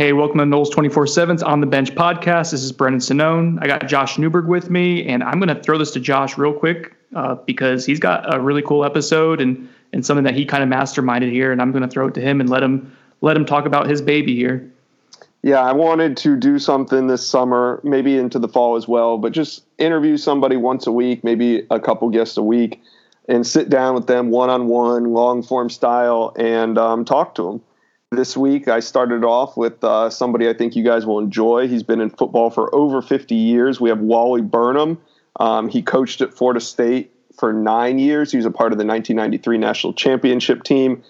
Hey, welcome to Noles 24 7's On the Bench podcast. This is Brendan Sonnone. I got Josh Newberg with me, and I'm going to throw this to Josh real quick uh, because he's got a really cool episode and, and something that he kind of masterminded here. And I'm going to throw it to him and let him let him talk about his baby here. Yeah, I wanted to do something this summer, maybe into the fall as well, but just interview somebody once a week, maybe a couple guests a week, and sit down with them one on one, long form style, and um, talk to them this week, I started off with uh, somebody I think you guys will enjoy. He's been in football for over 50 years. We have Wally Burnham. Um, he coached at Florida State for nine years. He was a part of the 1993 national championship team.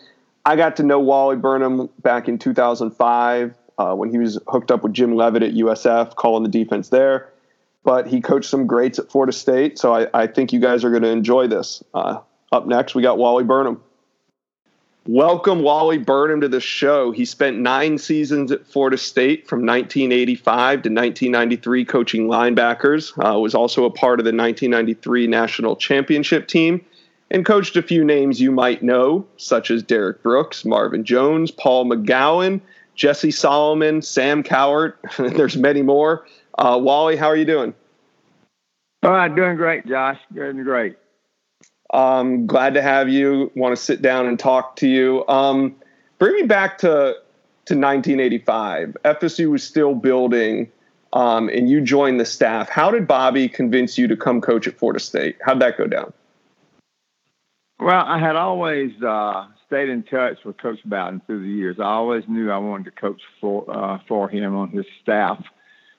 I got to know Wally Burnham back in 2005 uh, when he was hooked up with Jim Leavitt at USF, calling the defense there. But he coached some greats at Florida State, so I, I think you guys are going to enjoy this. Uh, up next, we got Wally Burnham. Welcome Wally Burnham to the show. He spent nine seasons at Florida State from 1985 to 1993 coaching linebackers. Uh, was also a part of the 1993 national championship team and coached a few names you might know, such as Derrick Brooks, Marvin Jones, Paul McGowan, Jesse Solomon, Sam Cowart. There's many more. Uh, Wally, how are you doing? All right, doing great, Josh. Doing great. Um, glad to have you. Want to sit down and talk to you. Um, bring me back to to 1985. FSU was still building, um, and you joined the staff. How did Bobby convince you to come coach at Florida State? How'd that go down? Well, I had always uh, stayed in touch with Coach Bowden through the years. I always knew I wanted to coach for uh, for him on his staff,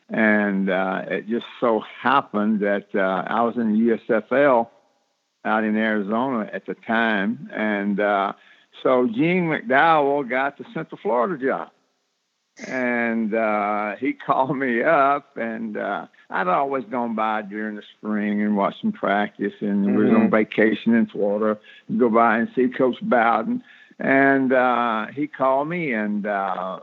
and uh, it just so happened that uh, I was in the USFL out in Arizona at the time. And uh, so Gene McDowell got the Central Florida job. And uh, he called me up, and uh, I'd always gone by during the spring and watched some practice. And mm-hmm. we were on mm-hmm. vacation in Florida, go by and see Coach Bowden. And uh, he called me, and uh,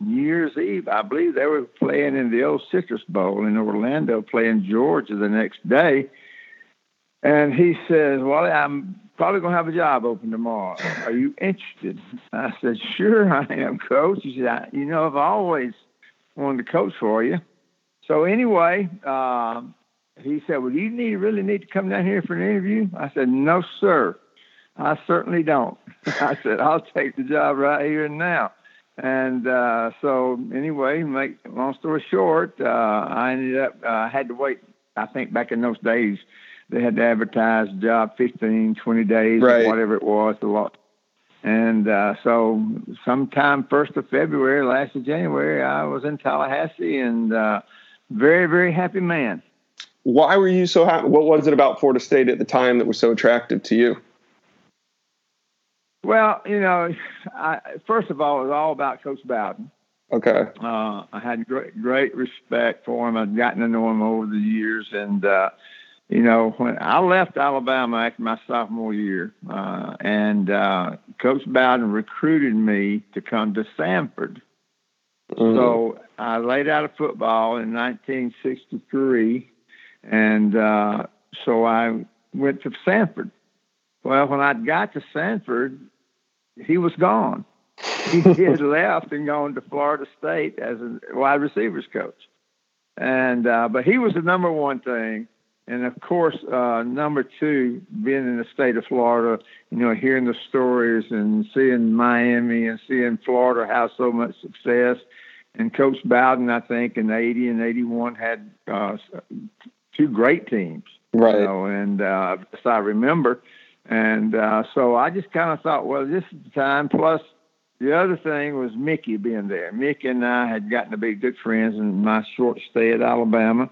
New Year's Eve, I believe they were playing in the old Citrus Bowl in Orlando, playing Georgia the next day. And he says, Well, I'm probably going to have a job open tomorrow. Are you interested? I said, Sure, I am, coach. He said, You know, I've always wanted to coach for you. So, anyway, uh, he said, Well, you need really need to come down here for an interview? I said, No, sir. I certainly don't. I said, I'll take the job right here and now. And uh, so, anyway, make long story short, uh, I ended up, uh, I had to wait, I think back in those days, they had to advertise the job 15, 20 days, right. whatever it was, a lot. And uh, so, sometime first of February, last of January, I was in Tallahassee, and uh, very, very happy man. Why were you so happy? What was it about Florida State at the time that was so attractive to you? Well, you know, I, first of all, it was all about Coach Bowden. Okay. Uh, I had great, great respect for him. I'd gotten to know him over the years, and uh, you know, when I left Alabama after my sophomore year, uh, and uh, Coach Bowden recruited me to come to Samford. Mm-hmm. So I laid out of football in 1963, and uh, so I went to Samford. Well, when I got to Samford, he was gone. he had left and gone to Florida State as a wide receivers coach. And uh, but he was the number one thing and of course, uh, number two, being in the state of Florida, you know, hearing the stories and seeing Miami and seeing Florida have so much success. And Coach Bowden, I think, in '80 and '81 had uh, two great teams, right? You know, and uh, as I remember, and uh, so I just kind of thought, well, this is the time. Plus, the other thing was Mickey being there. Mickey and I had gotten to be good friends in my short stay at Alabama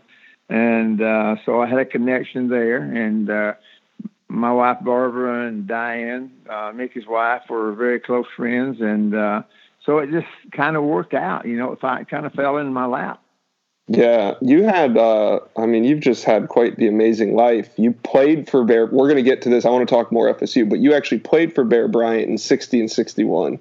and uh, so I had a connection there. And uh, my wife Barbara and Diane, uh, Mickey's wife, were very close friends, and uh, so it just kind of worked out. You know, it kind of fell in my lap. Yeah, you had. Uh, I mean, you've just had quite the amazing life. You played for Bear. We're going to get to this. I want to talk more FSU, but you actually played for Bear Bryant in '60 and '61.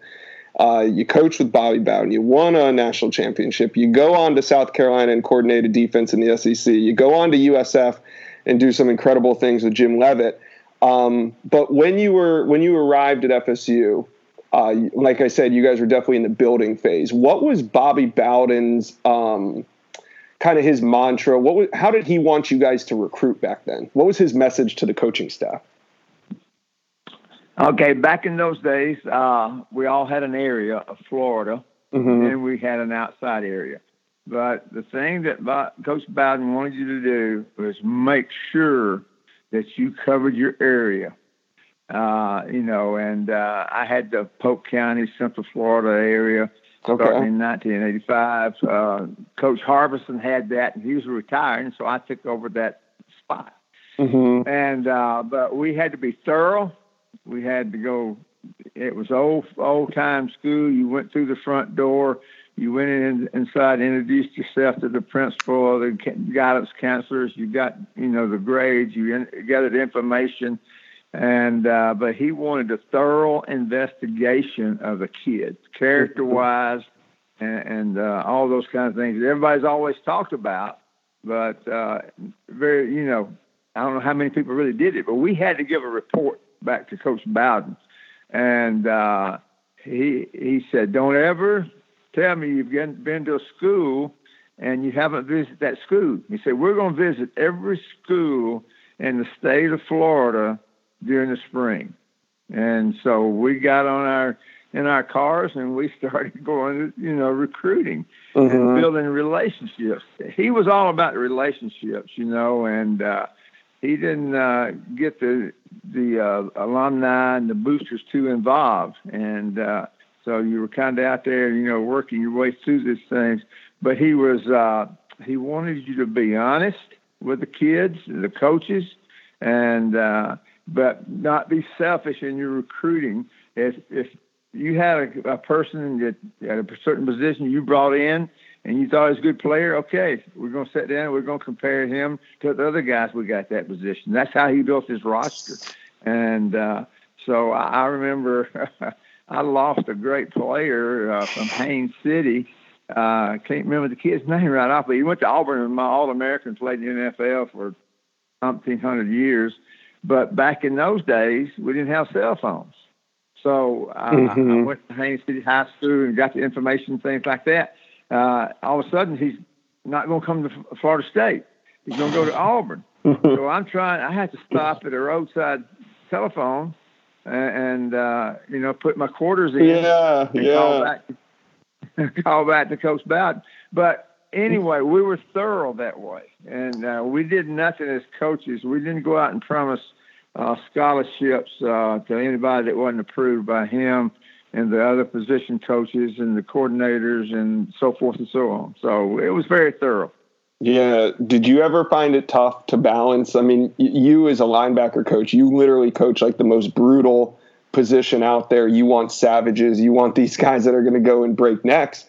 Uh, you coach with Bobby Bowden. You won a national championship. You go on to South Carolina and coordinate a defense in the SEC. You go on to USF and do some incredible things with Jim Leavitt. Um, but when you were when you arrived at FSU, uh, like I said, you guys were definitely in the building phase. What was Bobby Bowden's um, kind of his mantra? What was, how did he want you guys to recruit back then? What was his message to the coaching staff? Okay, back in those days, uh, we all had an area of Florida, mm-hmm. and we had an outside area. But the thing that Coach Bowden wanted you to do was make sure that you covered your area. Uh, you know, and uh, I had the Polk County, Central Florida area okay. starting in 1985. Uh, Coach Harbison had that, and he was retiring, so I took over that spot. Mm-hmm. And uh, but we had to be thorough. We had to go. It was old old time school. You went through the front door. You went in inside, introduced yourself to the principal, the guidance counselors. You got you know the grades. You in, gathered information and uh, but he wanted a thorough investigation of the kids, character wise, and, and uh, all those kind of things everybody's always talked about. But uh, very, you know, I don't know how many people really did it, but we had to give a report back to Coach Bowden, and uh, he he said, "Don't ever tell me you've been to a school and you haven't visited that school." He said, "We're going to visit every school in the state of Florida." during the spring. And so we got on our in our cars and we started going, you know, recruiting mm-hmm. and building relationships. He was all about relationships, you know, and uh, he didn't uh, get the the uh, alumni and the boosters too involved, and uh, so you were kind of out there, you know, working your way through these things. But he was uh, he wanted you to be honest with the kids, the coaches, and uh, but not be selfish in your recruiting. If if you had a, a person that at a certain position you brought in and you thought he was a good player, okay, we're going to sit down. We're going to compare him to the other guys we got that position. That's how he built his roster. And uh, so I, I remember I lost a great player uh, from Haines City. Uh, I uh, can't remember the kid's name right off, but he went to Auburn and my All American played in the NFL for umpteen hundred years. But back in those days, we didn't have cell phones. So uh, mm-hmm. I went to Haines City High School and got the information, and things like that. Uh, all of a sudden, he's not going to come to Florida State. He's going to go to Auburn. so I'm trying. I had to stop at a roadside telephone and, and uh, you know put my quarters in. Yeah, and yeah. Call back, call back to Coach Bowden. But anyway, we were thorough that way, and uh, we did nothing as coaches. We didn't go out and promise uh, scholarships uh, to anybody that wasn't approved by him and the other position coaches and the coordinators and so forth and so on. So it was very thorough. Yeah. Did you ever find it tough to balance? I mean, you as a linebacker coach, you literally coach like the most brutal position out there. You want savages. You want these guys that are going to go and break necks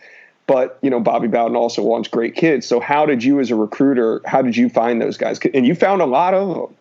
but you know Bobby Bowden also wants great kids. So how did you, as a recruiter, how did you find those guys? And you found a lot of them.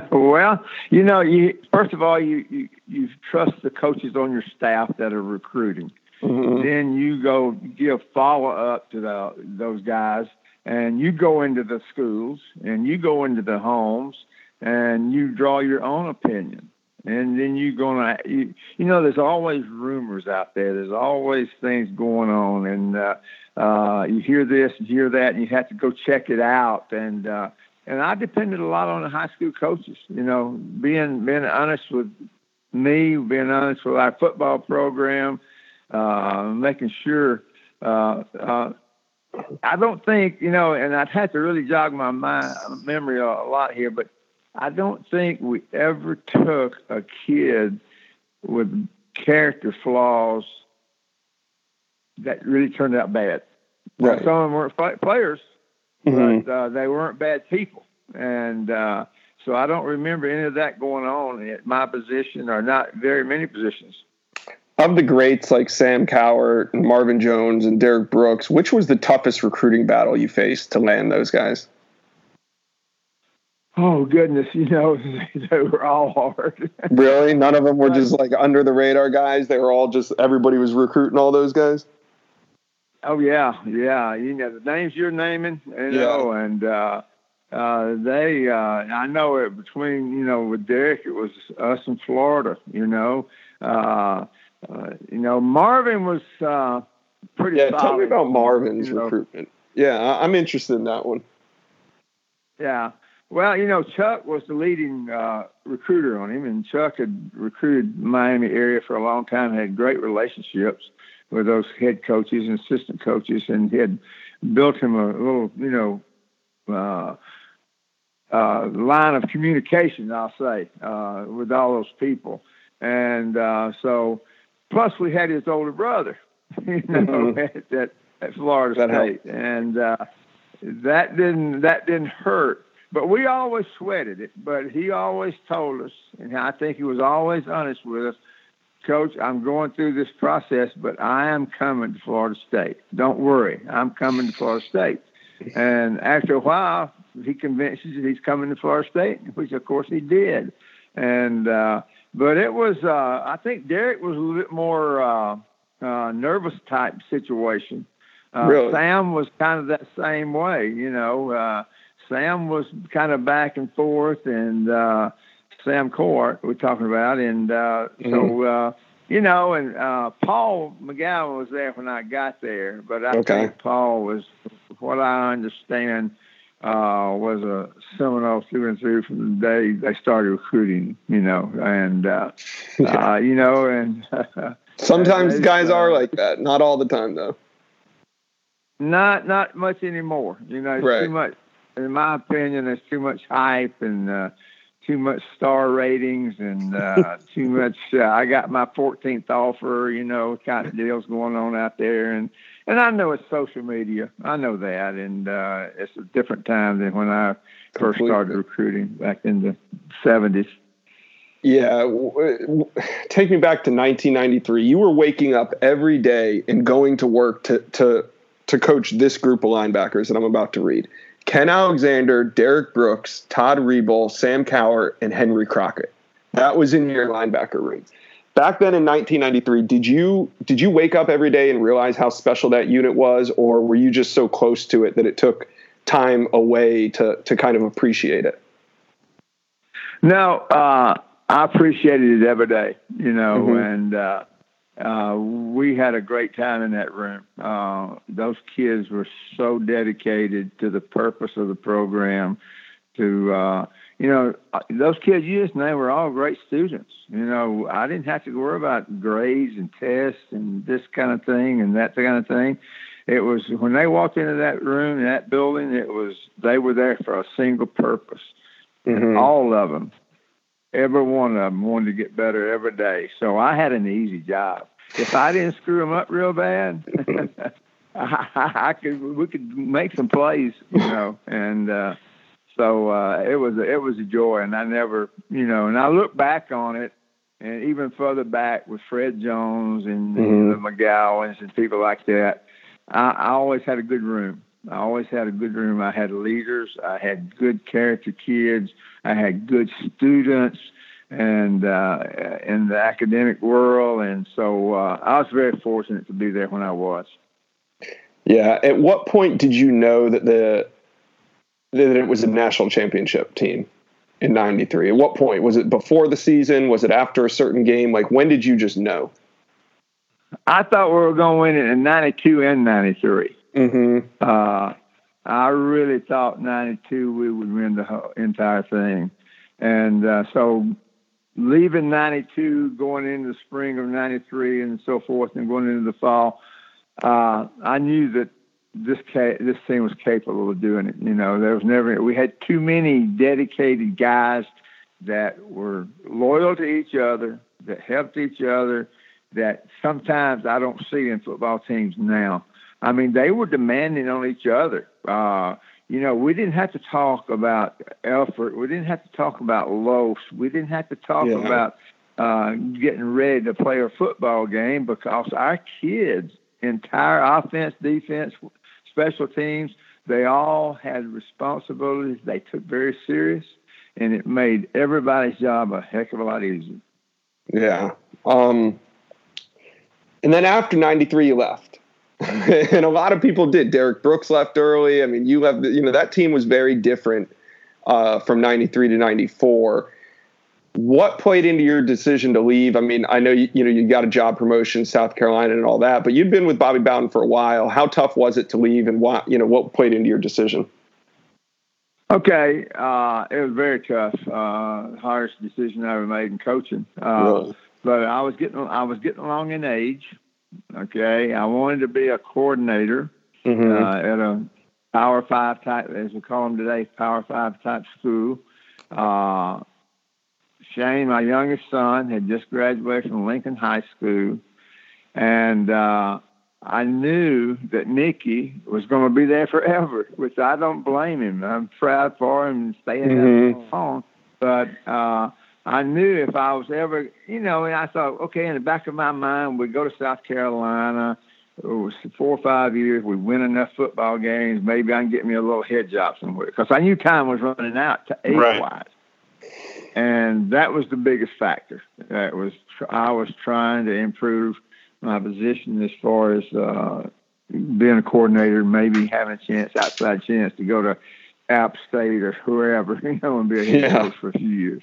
well, you know, you first of all you, you you trust the coaches on your staff that are recruiting. Mm-hmm. Then you go give follow up to the, those guys, and you go into the schools and you go into the homes and you draw your own opinion and then you're gonna you, you know there's always rumors out there there's always things going on and uh uh you hear this you hear that and you have to go check it out and uh and I depended a lot on the high school coaches you know being being honest with me being honest with our football program uh making sure uh uh I don't think, you know, and I'd have to really jog my mind, memory a lot here, but I don't think we ever took a kid with character flaws that really turned out bad. Right. Some of them weren't players, mm-hmm. but uh, they weren't bad people. And uh, so I don't remember any of that going on at my position or not very many positions. Of the greats like Sam Cowart and Marvin Jones and Derrick Brooks, which was the toughest recruiting battle you faced to land those guys? Oh goodness, you know they were all hard. really, none of them were just like under the radar guys. They were all just everybody was recruiting all those guys. Oh yeah, yeah. You know the names you're naming, you know, yeah. and uh, uh, they. Uh, I know it between you know with Derrick, it was us in Florida. You know, Uh, uh, you know, Marvin was uh, pretty. Yeah, solid, tell me about Marvin's you know. recruitment. Yeah, I- I'm interested in that one. Yeah. Well, you know, Chuck was the leading uh, recruiter on him, and Chuck had recruited Miami area for a long time. Had great relationships with those head coaches and assistant coaches, and he had built him a little, you know, uh, uh, line of communication. I'll say uh, with all those people, and uh, so plus we had his older brother, you know, Mhm. at, at, at Florida That State, and uh, that didn't that didn't hurt. But we always sweated it. But he always told us, and I think he was always honest with us. Coach, I'm going through this process, but I am coming to Florida State. Don't worry, I'm coming to Florida State. And after a while, he convinces that he's coming to Florida State, which of course he did. And uh, but it was, uh, I think Derrick was a little bit more uh, uh, nervous type situation. Uh, Really? Sam was kind of that same way, you know. Uh, Sam was kind of back and forth, and uh, Sam Cowart we're talking about, and uh, so uh, you know, and uh, Paul McGowan was there when I got there, but I Okay. think Paul was, what I understand, uh, was a Seminole through and through from the day they started recruiting, you know, and uh, uh, you know, and Sometimes guys uh, are like that. Not all the time, though. Not not much anymore. You know, Right. too much. In my opinion, there's too much hype and uh, too much star ratings and uh, too much. Uh, I got my 14th offer. You know, kind of deals going on out there, and and I know it's social media. I know that, and uh, it's a different time than when I first Completely. started recruiting back in the 70s. Yeah, w- w- take me back to 1993. You were waking up every day and going to work to to to coach this group of linebackers that I'm about to read: Ken Alexander, Derrick Brooks, Todd Rebol, Sam Cowart, and Henry Crockett. That was in your linebacker room. Back then in 1993, did you did you wake up every day and realize how special that unit was, or were you just so close to it that it took time away to to kind of appreciate it? No, uh, I appreciated it every day, you know, Mhm. and uh, uh, we had a great time in that room. Uh, those kids were so dedicated to the purpose of the program. To uh, you know, uh, those kids you just named were all great students. You know, I didn't have to worry about grades and tests and this kind of thing and that kind of thing. It was when they walked into that room, that building, it was they were there for a single purpose Mhm. all of them, every one of them wanted to get better every day. So I had an easy job. If I didn't screw them up real bad, I, I could we could make some plays, you know. And uh, so uh, it was a, it was a joy, and I never, you know. And I look back on it, and even further back with Fred Jones and Mhm. the McGowans and people like that. I, I always had a good room. I always had a good room. I had leaders. I had good character kids. I had good students, and uh, in the academic world. And so uh, I was very fortunate to be there when I was. Yeah. At what point did you know that the that it was a national championship team in '93? At what point was it before the season? Was it after a certain game? Like when did you just know? I thought we were going to win it in '92 and '93. Mm-hmm. Uh, I really thought '92 we would win the whole, entire thing, and uh, so leaving '92, going into the spring of '93, and so forth, and going into the fall, uh, I knew that this ca- this team was capable of doing it. You know, there was never we had too many dedicated guys that were loyal to each other, that helped each other, that sometimes I don't see in football teams now. I mean, they were demanding on each other. Uh, you know, we didn't have to talk about effort. We didn't have to talk about loafs. We didn't have to talk Yeah. about uh, getting ready to play a football game because our kids, entire offense, defense, special teams, they all had responsibilities they took very serious, and it made everybody's job a heck of a lot easier. Yeah. Um, and then after '93, you left, and a lot of people did. Derrick Brooks left early. I mean, you left. You know, that team was very different uh, from '93 to '94. what played into your decision to leave? I mean, I know you, you know you got a job promotion, South Carolina, and all that, but you'd been with Bobby Bowden for a while. How tough was it to leave, and what you know what played into your decision? Okay, uh, it was very tough. Uh, hardest decision I ever made in coaching. Uh, really? But I was getting I was getting along in age. Okay, I wanted to be a coordinator mm-hmm. Uh, at a Power Five type, as we call them today, Power Five type school. Uh, Shane, my youngest son, had just graduated from Lincoln High School, and uh, I knew that Mickey was going to be there forever, which I don't blame him. I'm proud for him and staying mm-hmm. home. But uh, I knew if I was ever, you know, and I thought, okay, in the back of my mind, we'd go to South Carolina. It was four or five years. We win enough football games. Maybe I can get me a little head job somewhere because I knew time was running out to age right. and that was the biggest factor. That was I was trying to improve my position as far as uh, being a coordinator, maybe having a chance, outside chance to go to App State or whoever, you know, and be a head yeah. coach for a few years.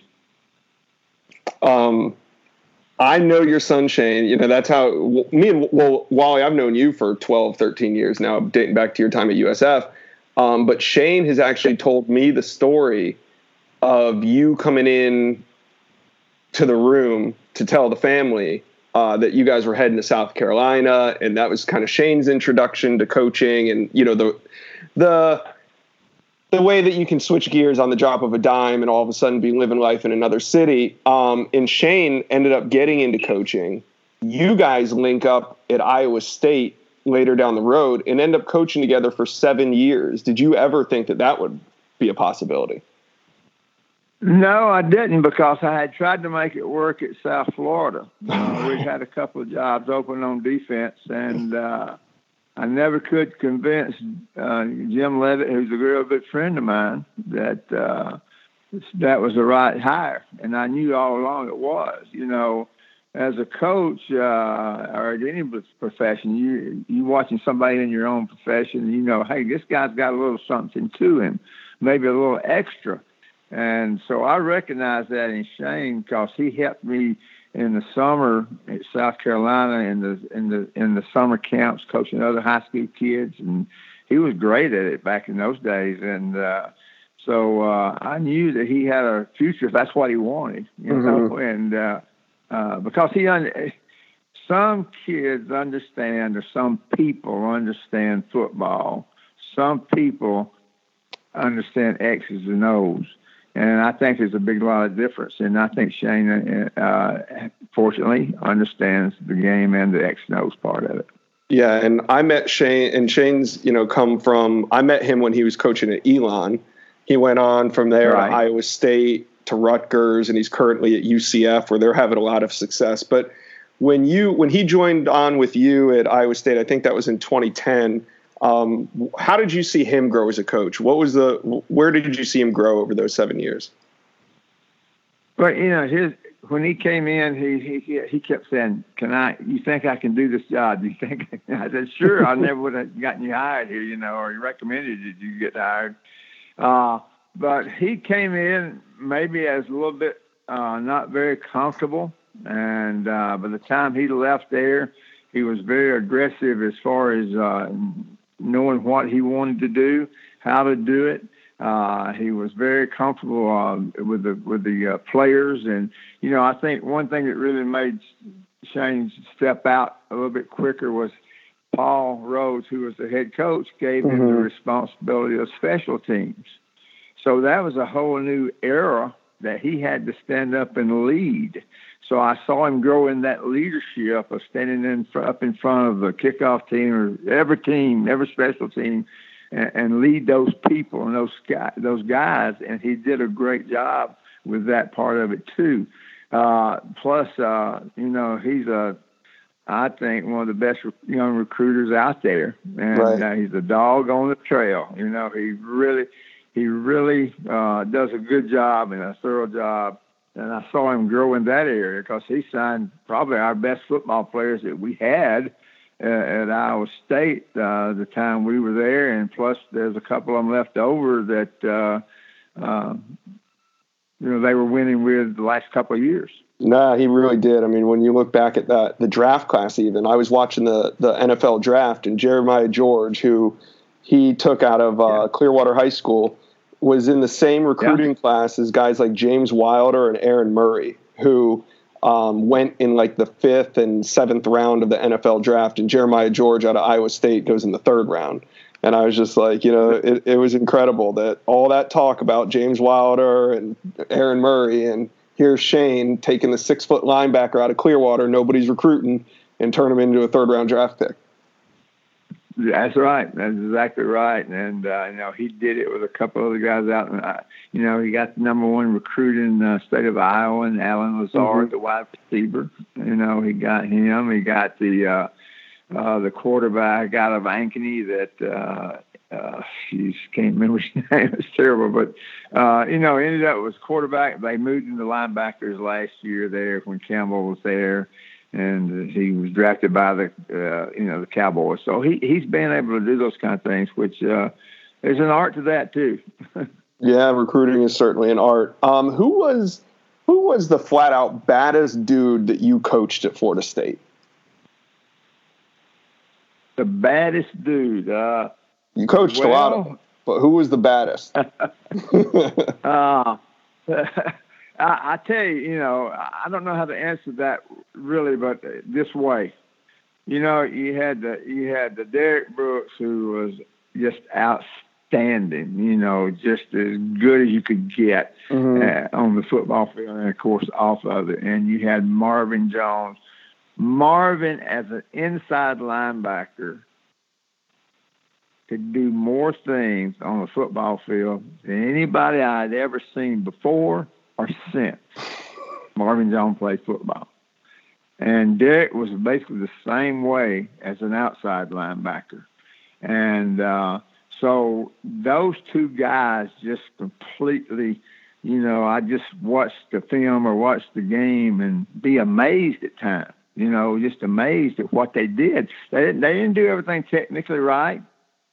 Um, I know your son Shane. You know that's how me and well Wally. I've known you for 12, 13 years now, dating back to your time at USF. Um, but Shane has actually told me the story of you coming in to the room to tell the family uh, that you guys were heading to South Carolina, and that was kind of Shane's introduction to coaching, and you know the the the way that you can switch gears on the drop of a dime and all of a sudden be living life in another city. Um, and Shane ended up getting into coaching. You guys link up at Iowa State later down the road and end up coaching together for seven years. Did you ever think that that would be a possibility? No, I didn't because I had tried to make it work at South Florida. Uh, we had a couple of jobs open on defense, and uh, I never could convince uh, Jim Leavitt, who's a real good friend of mine, that uh, that was the right hire. And I knew all along it was. You know, as a coach uh, or any profession, you you watching somebody in your own profession, you know, hey, this guy's got a little something to him, maybe a little extra and so I recognized that in Shane because he helped me in the summer at South Carolina in the in the in the summer camps coaching other high school kids and he was great at it back in those days. And uh so uh I knew that he had a future. If that's what he wanted you mm-hmm. know and uh uh because he un- some kids understand or some people understand football. Some people understand X's and O's and I think there's a big lot of difference. And I think Shane, uh, fortunately, understands the game and the X knows part of it. Yeah, and I met Shane, and Shane's, you know, come from. I met him when he was coaching at Elon. He went on from there right. to Iowa State to Rutgers, and he's currently at UCF, where they're having a lot of success. But when you when he joined on with you at Iowa State, I think that was in 2010 um, how did you see him grow as a coach? What was the where did you see him grow over those seven years? Well, you know, his when he came in, he he he kept saying, "Can I? You think I can do this job? You think?" I said, "Sure." I never would have gotten you hired here, you know, or recommended that you get hired. Uh, but he came in maybe as a little bit uh, not very comfortable, and uh, by the time he left there, he was very aggressive as far as uh, knowing what he wanted to do, how to do it. Uh, he was very comfortable uh, with the with the uh, players, and you know I think one thing that really made Shane step out a little bit quicker was Paul Rhoads, who was the head coach, gave mm-hmm. him the mm-hmm. responsibility of special teams. So that was a whole new era that he had to stand up and lead. So I saw him grow in that leadership of standing in up in front of the kickoff team or every team, every special team, and, and lead those people and those guys, those guys. And he did a great job with that part of it too. Uh, plus, uh, you know, he's a I think one of the best young recruiters out there, and right. uh, he's a dog on the trail. You know, he really, he really uh, does a good job and a thorough job and I saw him grow in that area because he signed probably our best football players that we had uh, at Iowa State uh, the time we were there, and plus there's a couple of them left over that uh, uh, you know they were winning with the last couple of years. Nah, he really did. I mean, when you look back at that the draft class, even I was watching the the NFL draft, and Jeremiah George, who he took out of uh, yeah. Clearwater High School, was in the same recruiting yeah. class as guys like James Wilder and Aaron Murray, who um, went in like the fifth and seventh round of the NFL draft, and Jeremiah George out of Iowa State goes in the third round. And I was just like, you know, it, it was incredible that all that talk about James Wilder and Aaron Murray, and here's Shane taking the six foot linebacker out of Clearwater, nobody's recruiting, and turn him into a third round draft pick. That's right. That's exactly right. And uh, you know, he did it with a couple other guys out. And uh, you know, he got the number one recruit in the state of Iowa, and Allen Lazard, mm-hmm. the wide receiver. You know, he got him. He got the uh, uh, the quarterback out of Ankeny that. Uh, uh, she can't remember his name. It's terrible, but uh, you know, ended up was quarterback. They moved into linebackers last year there when Campbell was there and he was drafted by the uh, you know the Cowboys. So he he's been able to do those kind of things, which uh, there's an art to that too. yeah, recruiting is certainly an art. Um, who was who was the flat out baddest dude that you coached at Florida State? The baddest dude. Uh, you coached well, a lot of them, but who was the baddest? uh, I, I tell you, you know, I don't know how to answer that really, but this way, you know, you had the you had the Derrick Brooks who was just outstanding, you know, just as good as you could get mm-hmm. uh, on the football field, and of course off of it. And you had Marvin Jones. Marvin, as an inside linebacker, could do more things on the football field than anybody I'd ever seen before or since Marvin Jones played football. And Derrick was basically the same way as an outside linebacker. And uh, so those two guys just completely, you know, I just watched the film or watched the game and be amazed at times, you know, just amazed at what they did. They didn't, they didn't do everything technically right,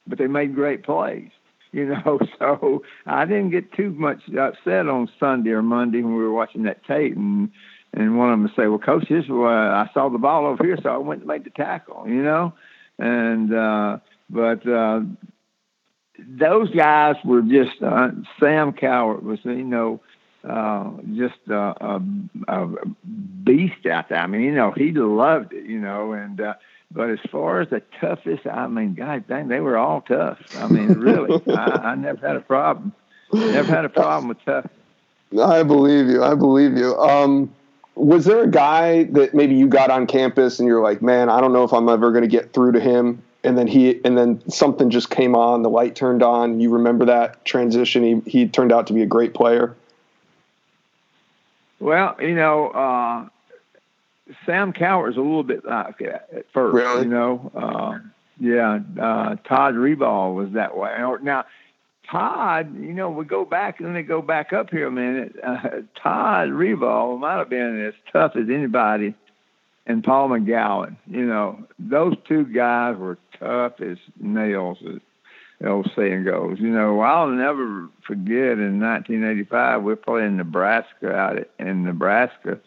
but they made great plays you know. So I didn't get too much upset on Sunday or Monday when we were watching that tape, and and one of them say, "Well, coach, this was I saw the ball over here, so I went and made the tackle," you know. And uh, but uh, those guys were just uh, Sam Cowart was, you know. Uh, just uh, a, a beast out there. I mean, you know, he loved it, you know, and uh, but as far as the toughest, I mean, God dang, they were all tough. I mean, really, I, I never had a problem. Never had a problem with tough. I believe you. I believe you. Um, was there a guy that maybe you got on campus and you're like, man, I don't know if I'm ever going to get through to him? And then he, and then something just came on, the light turned on. You remember that transition? He he turned out to be a great player. Well, you know, uh, Sam Cowart is a little bit like that at first. Really? You know, uh, yeah. Uh, Todd Rebol was that way. Now, Todd, you know, we go back and then go back up here a minute. Uh, Todd Rebol might have been as tough as anybody, and Paul McGowan. You know, those two guys were tough as nails, as the old saying goes. You know, I'll never forget in 1985 we are playing Nebraska out in Nebraska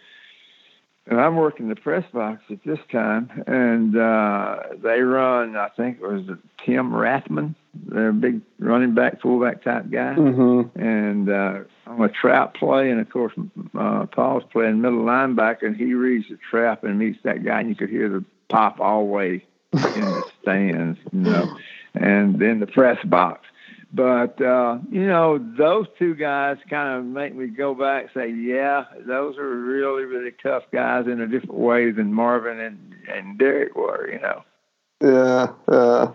and I'm working the press box at this time, and uh, they run. I think it was Tim Rathman, their big running back, fullback type guy, mm-hmm. and uh, I'm a trap play, and of course uh, Paul's playing middle linebacker, and he reads the trap and meets that guy, and you could hear the pop all the way in the stands, you know, and in the press box. But uh, you know, those two guys kind of make me go back and say, yeah, those are really, really tough guys in a different way than Marvin and and Derrick were. You know. Yeah. Yeah.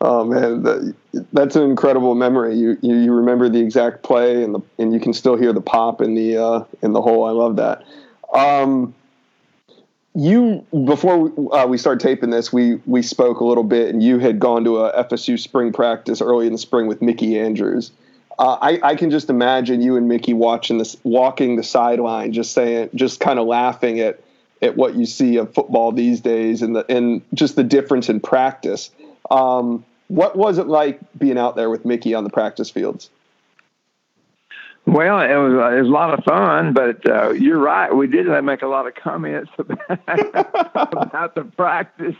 Oh man, that, that's an incredible memory. You, you, you remember the exact play and the and you can still hear the pop in the uh, in the hole. I love that. Um, you before uh, we start taping this, we we spoke a little bit, and you had gone to a FSU spring practice early in the spring with Mickey Andrews. Uh, I, I can just imagine you and Mickey watching this, walking the sideline, just saying, just kind of laughing at at what you see of football these days, and the and just the difference in practice. Um, what was it like being out there with Mickey on the practice fields? Well, it was, it was a lot of fun, but uh, you're right. We did make a lot of comments about, about the practice,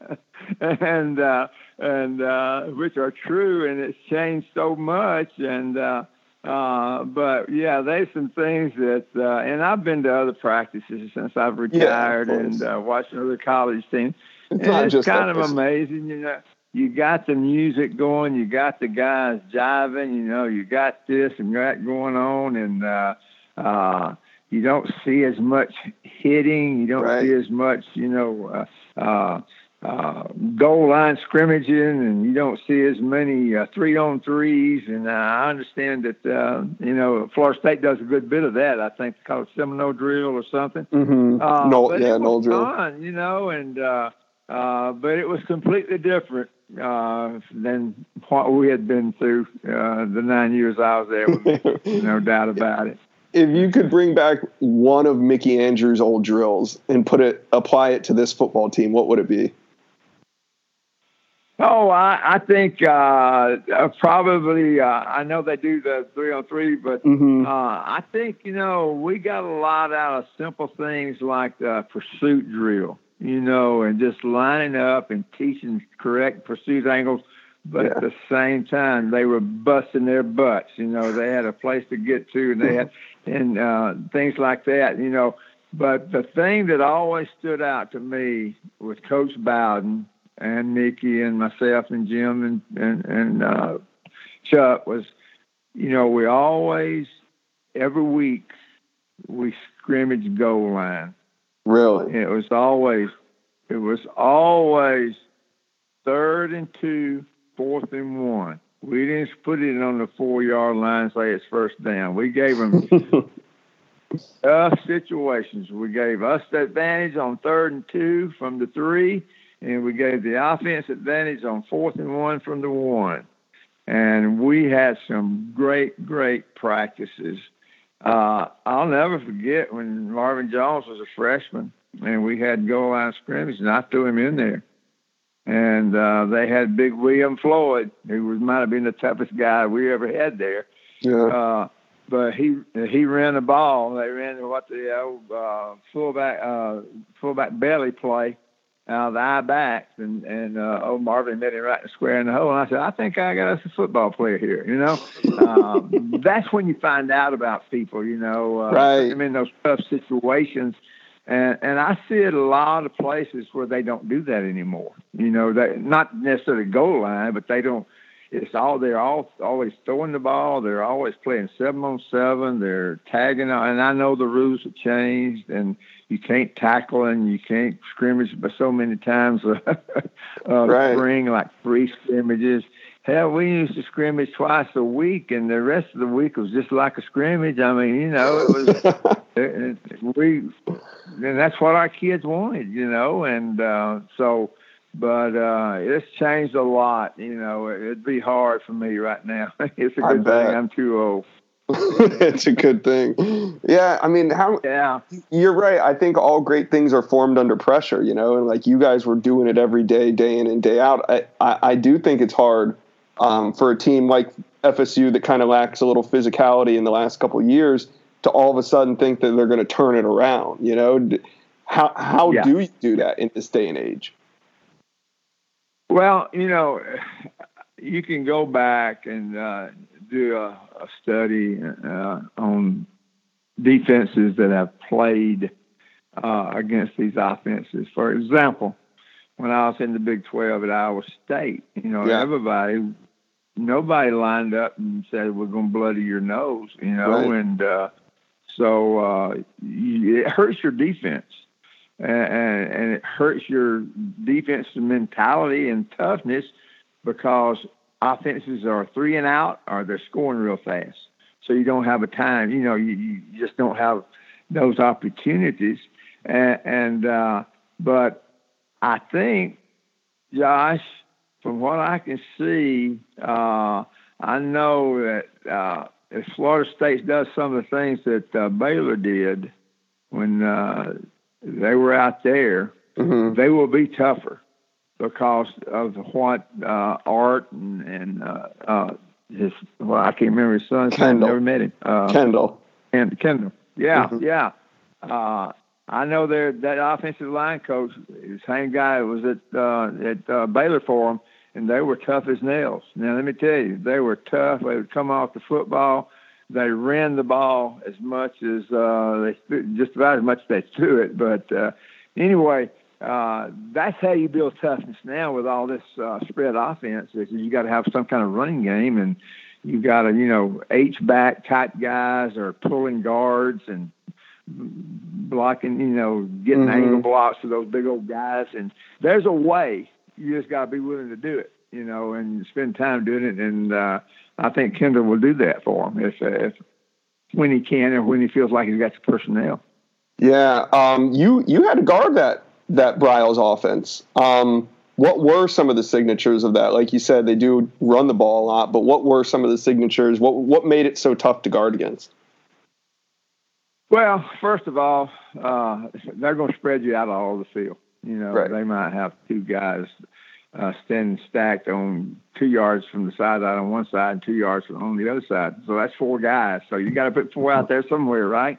and uh, and uh, which are true, and it's changed so much. And uh, uh, but yeah, there's some things that, uh, and I've been to other practices since I've retired yeah, and uh, watching other college teams. It's, and it's kind of amazing, you know you got the music going, you got the guys jiving, you know, you got this and that going on, and uh, uh, you don't see as much hitting, you don't right. see as much, you know, uh, uh, uh, goal line scrimmaging, and you don't see as many uh, three on threes. And uh, I understand that uh, you know Florida State does a good bit of that. I think they call it Seminole drill or something. Mm-hmm. Uh, no, yeah, no drill. Fun, you know, and uh, uh, but it was completely different uh, than what we had been through uh, the nine years I was there. no doubt about it. If you could bring back one of Mickey Andrews' old drills and put it, apply it to this football team, what would it be? Oh, I, I think uh, uh, probably. Uh, I know they do the three on three, but mm-hmm. uh, I think you know we got a lot out of simple things like the pursuit drill you know, and just lining up and teaching correct pursuit angles. But yeah. at the same time, they were busting their butts. You know, they had a place to get to, and they had and uh, things like that. You know, but the thing that always stood out to me with Coach Bowden and Mickey and myself and Jim and and, and uh, Chuck was, you know, we always every week we scrimmage goal line Really? It was always it was always third and two, fourth and one. We didn't put it on the four yard line say it's first down. We gave them tough situations. We gave us the advantage on third and two from the three, and we gave the offense advantage on fourth and one from the one. And we had some great, great practices uh, I'll never forget when Marvin Jones was a freshman and we had goal line scrimmage and I threw him in there. And uh, they had big William Floyd, who was might have been the toughest guy we ever had there. Yeah. Uh, but he he ran the ball. They ran what the old uh, fullback uh, fullback belly play, out of the eye backs, and and uh, old Marvin met him right in the square in the hole. And I said, I think I got us a football player here. You know, um, that's when you find out about people. You know, uh, right? I mean, those tough situations. And and I see it a lot of places where they don't do that anymore. You know, they not necessarily goal line, but they don't it's all they're all always throwing the ball. They're always playing seven on seven. They're tagging, and I know the rules have changed, and you can't tackle and you can't scrimmage, but so many times uh, uh, right. spring like free scrimmages. Hell, we used to scrimmage twice a week, and the rest of the week was just like a scrimmage. I mean, you know, it was it, it, we, and that's what our kids wanted, you know, and uh, so but uh, it's changed a lot. You know, it'd be hard for me right now. it's a good thing I'm too old. it's a good thing. Yeah, I mean, how? Yeah, you're right. I think all great things are formed under pressure. You know, and like you guys were doing it every day, day in and day out. I I, I do think it's hard um, for a team like FSU that kind of lacks a little physicality in the last couple of years to all of a sudden think that they're going to turn it around. You know, how how yeah. do you do that in this day and age? Well, you know, you can go back and uh, do a, a study uh, on defenses that have played uh, against these offenses. For example, when I was in the Big 12 at Iowa State, you know, yeah. everybody, nobody lined up and said, we're going to bloody your nose, you know, right. and uh, so uh, it hurts your defense and, and it hurts your defensive mentality and toughness because offenses are three and out or they're scoring real fast. So you don't have a time, you know, you, you just don't have those opportunities. And, and uh, but I think, Josh, from what I can see, uh, I know that uh, if Florida State does some of the things that uh, Baylor did when uh, they were out there, mm-hmm. they will be tougher because of what uh, Art and, and uh, uh, his well, I can't remember his son's Kendal. name. Never met him. Uh, Kendal. and Kendal. Yeah, Mhm. yeah. Uh, I know there that offensive line coach, the same guy was at uh, at uh, Baylor for him, and they were tough as nails. Now let me tell you, they were tough. They would come off the football. They ran the ball as much as uh, they just about as much as they threw it. But uh, anyway, uh, that's how you build toughness now with all this uh, spread offense. Is you got to have some kind of running game and you got to, you know, H back type guys or pulling guards and blocking, you know, getting Mhm. angle blocks to those big old guys. And there's a way. You just got to be willing to do it, you know, and spend time doing it. And uh, I think Kendal will do that for him if, if when he can or when he feels like he's got the personnel. Yeah, um, you you had to guard that that Briles offense. Um, what were some of the signatures of that? Like you said, they do run the ball a lot, but what were some of the signatures? What what made it so tough to guard against? Well, first of all, uh, they're going to spread you out all over the field. You know, Right. they might have two guys uh, standing stacked on two yards from the sideline on one side and two yards from on the other side. So that's four guys. So you got to put four out there somewhere, right?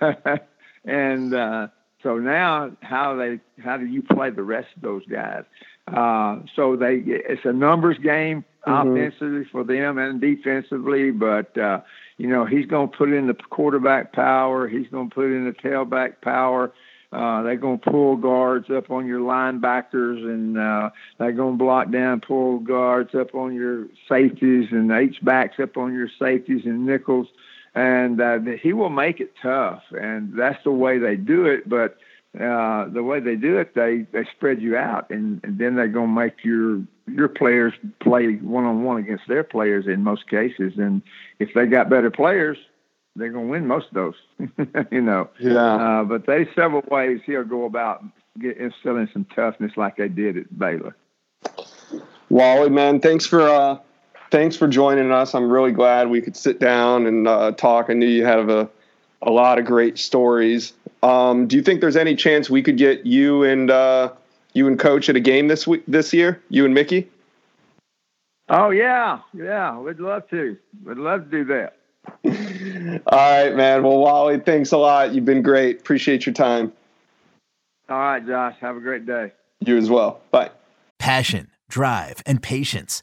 and uh, so now, how they how do you play the rest of those guys? Uh, so they it's a numbers game Mhm. offensively for them and defensively, but uh, you know he's going to put in the quarterback power. He's going to put in the tailback power. Uh, they're going to pull guards up on your linebackers, and uh, they're going to block down, pull guards up on your safeties, and H backs up on your safeties and nickels. And uh, he will make it tough, and that's the way they do it. But uh, the way they do it, they they spread you out, and, and then they're going to make your your players play one on one against their players in most cases. And if they got better players, they're going to win most of those. you know. Yeah, Uh, but there's several ways he'll go about get, instilling some toughness like they did at Baylor. Wally, man, thanks for uh, thanks for joining us. I'm really glad we could sit down and uh, talk. I knew you have a a lot of great stories. Um, do you think there's any chance we could get you and uh, you and Coach at a game this week this year? You and Mickey? Oh yeah, yeah, we'd love to. We'd love to do that. All right, man. Well, Wally, thanks a lot. You've been great. Appreciate your time. All right, Josh. Have a great day. You as well. Bye. Passion, drive, and patience.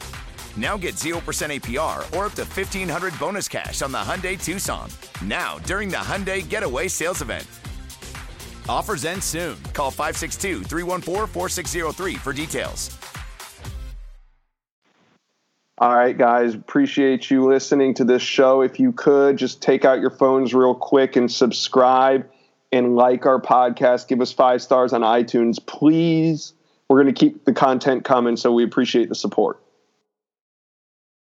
Now get 0% APR or up to 1500 bonus cash on the Hyundai Tucson. Now, during the Hyundai Getaway Sales Event. Offers end soon. Call 562 314 4603 for details. All right, guys, appreciate you listening to this show. If you could just take out your phones real quick and subscribe and like our podcast, give us five stars on iTunes, please. We're going to keep the content coming, so we appreciate the support.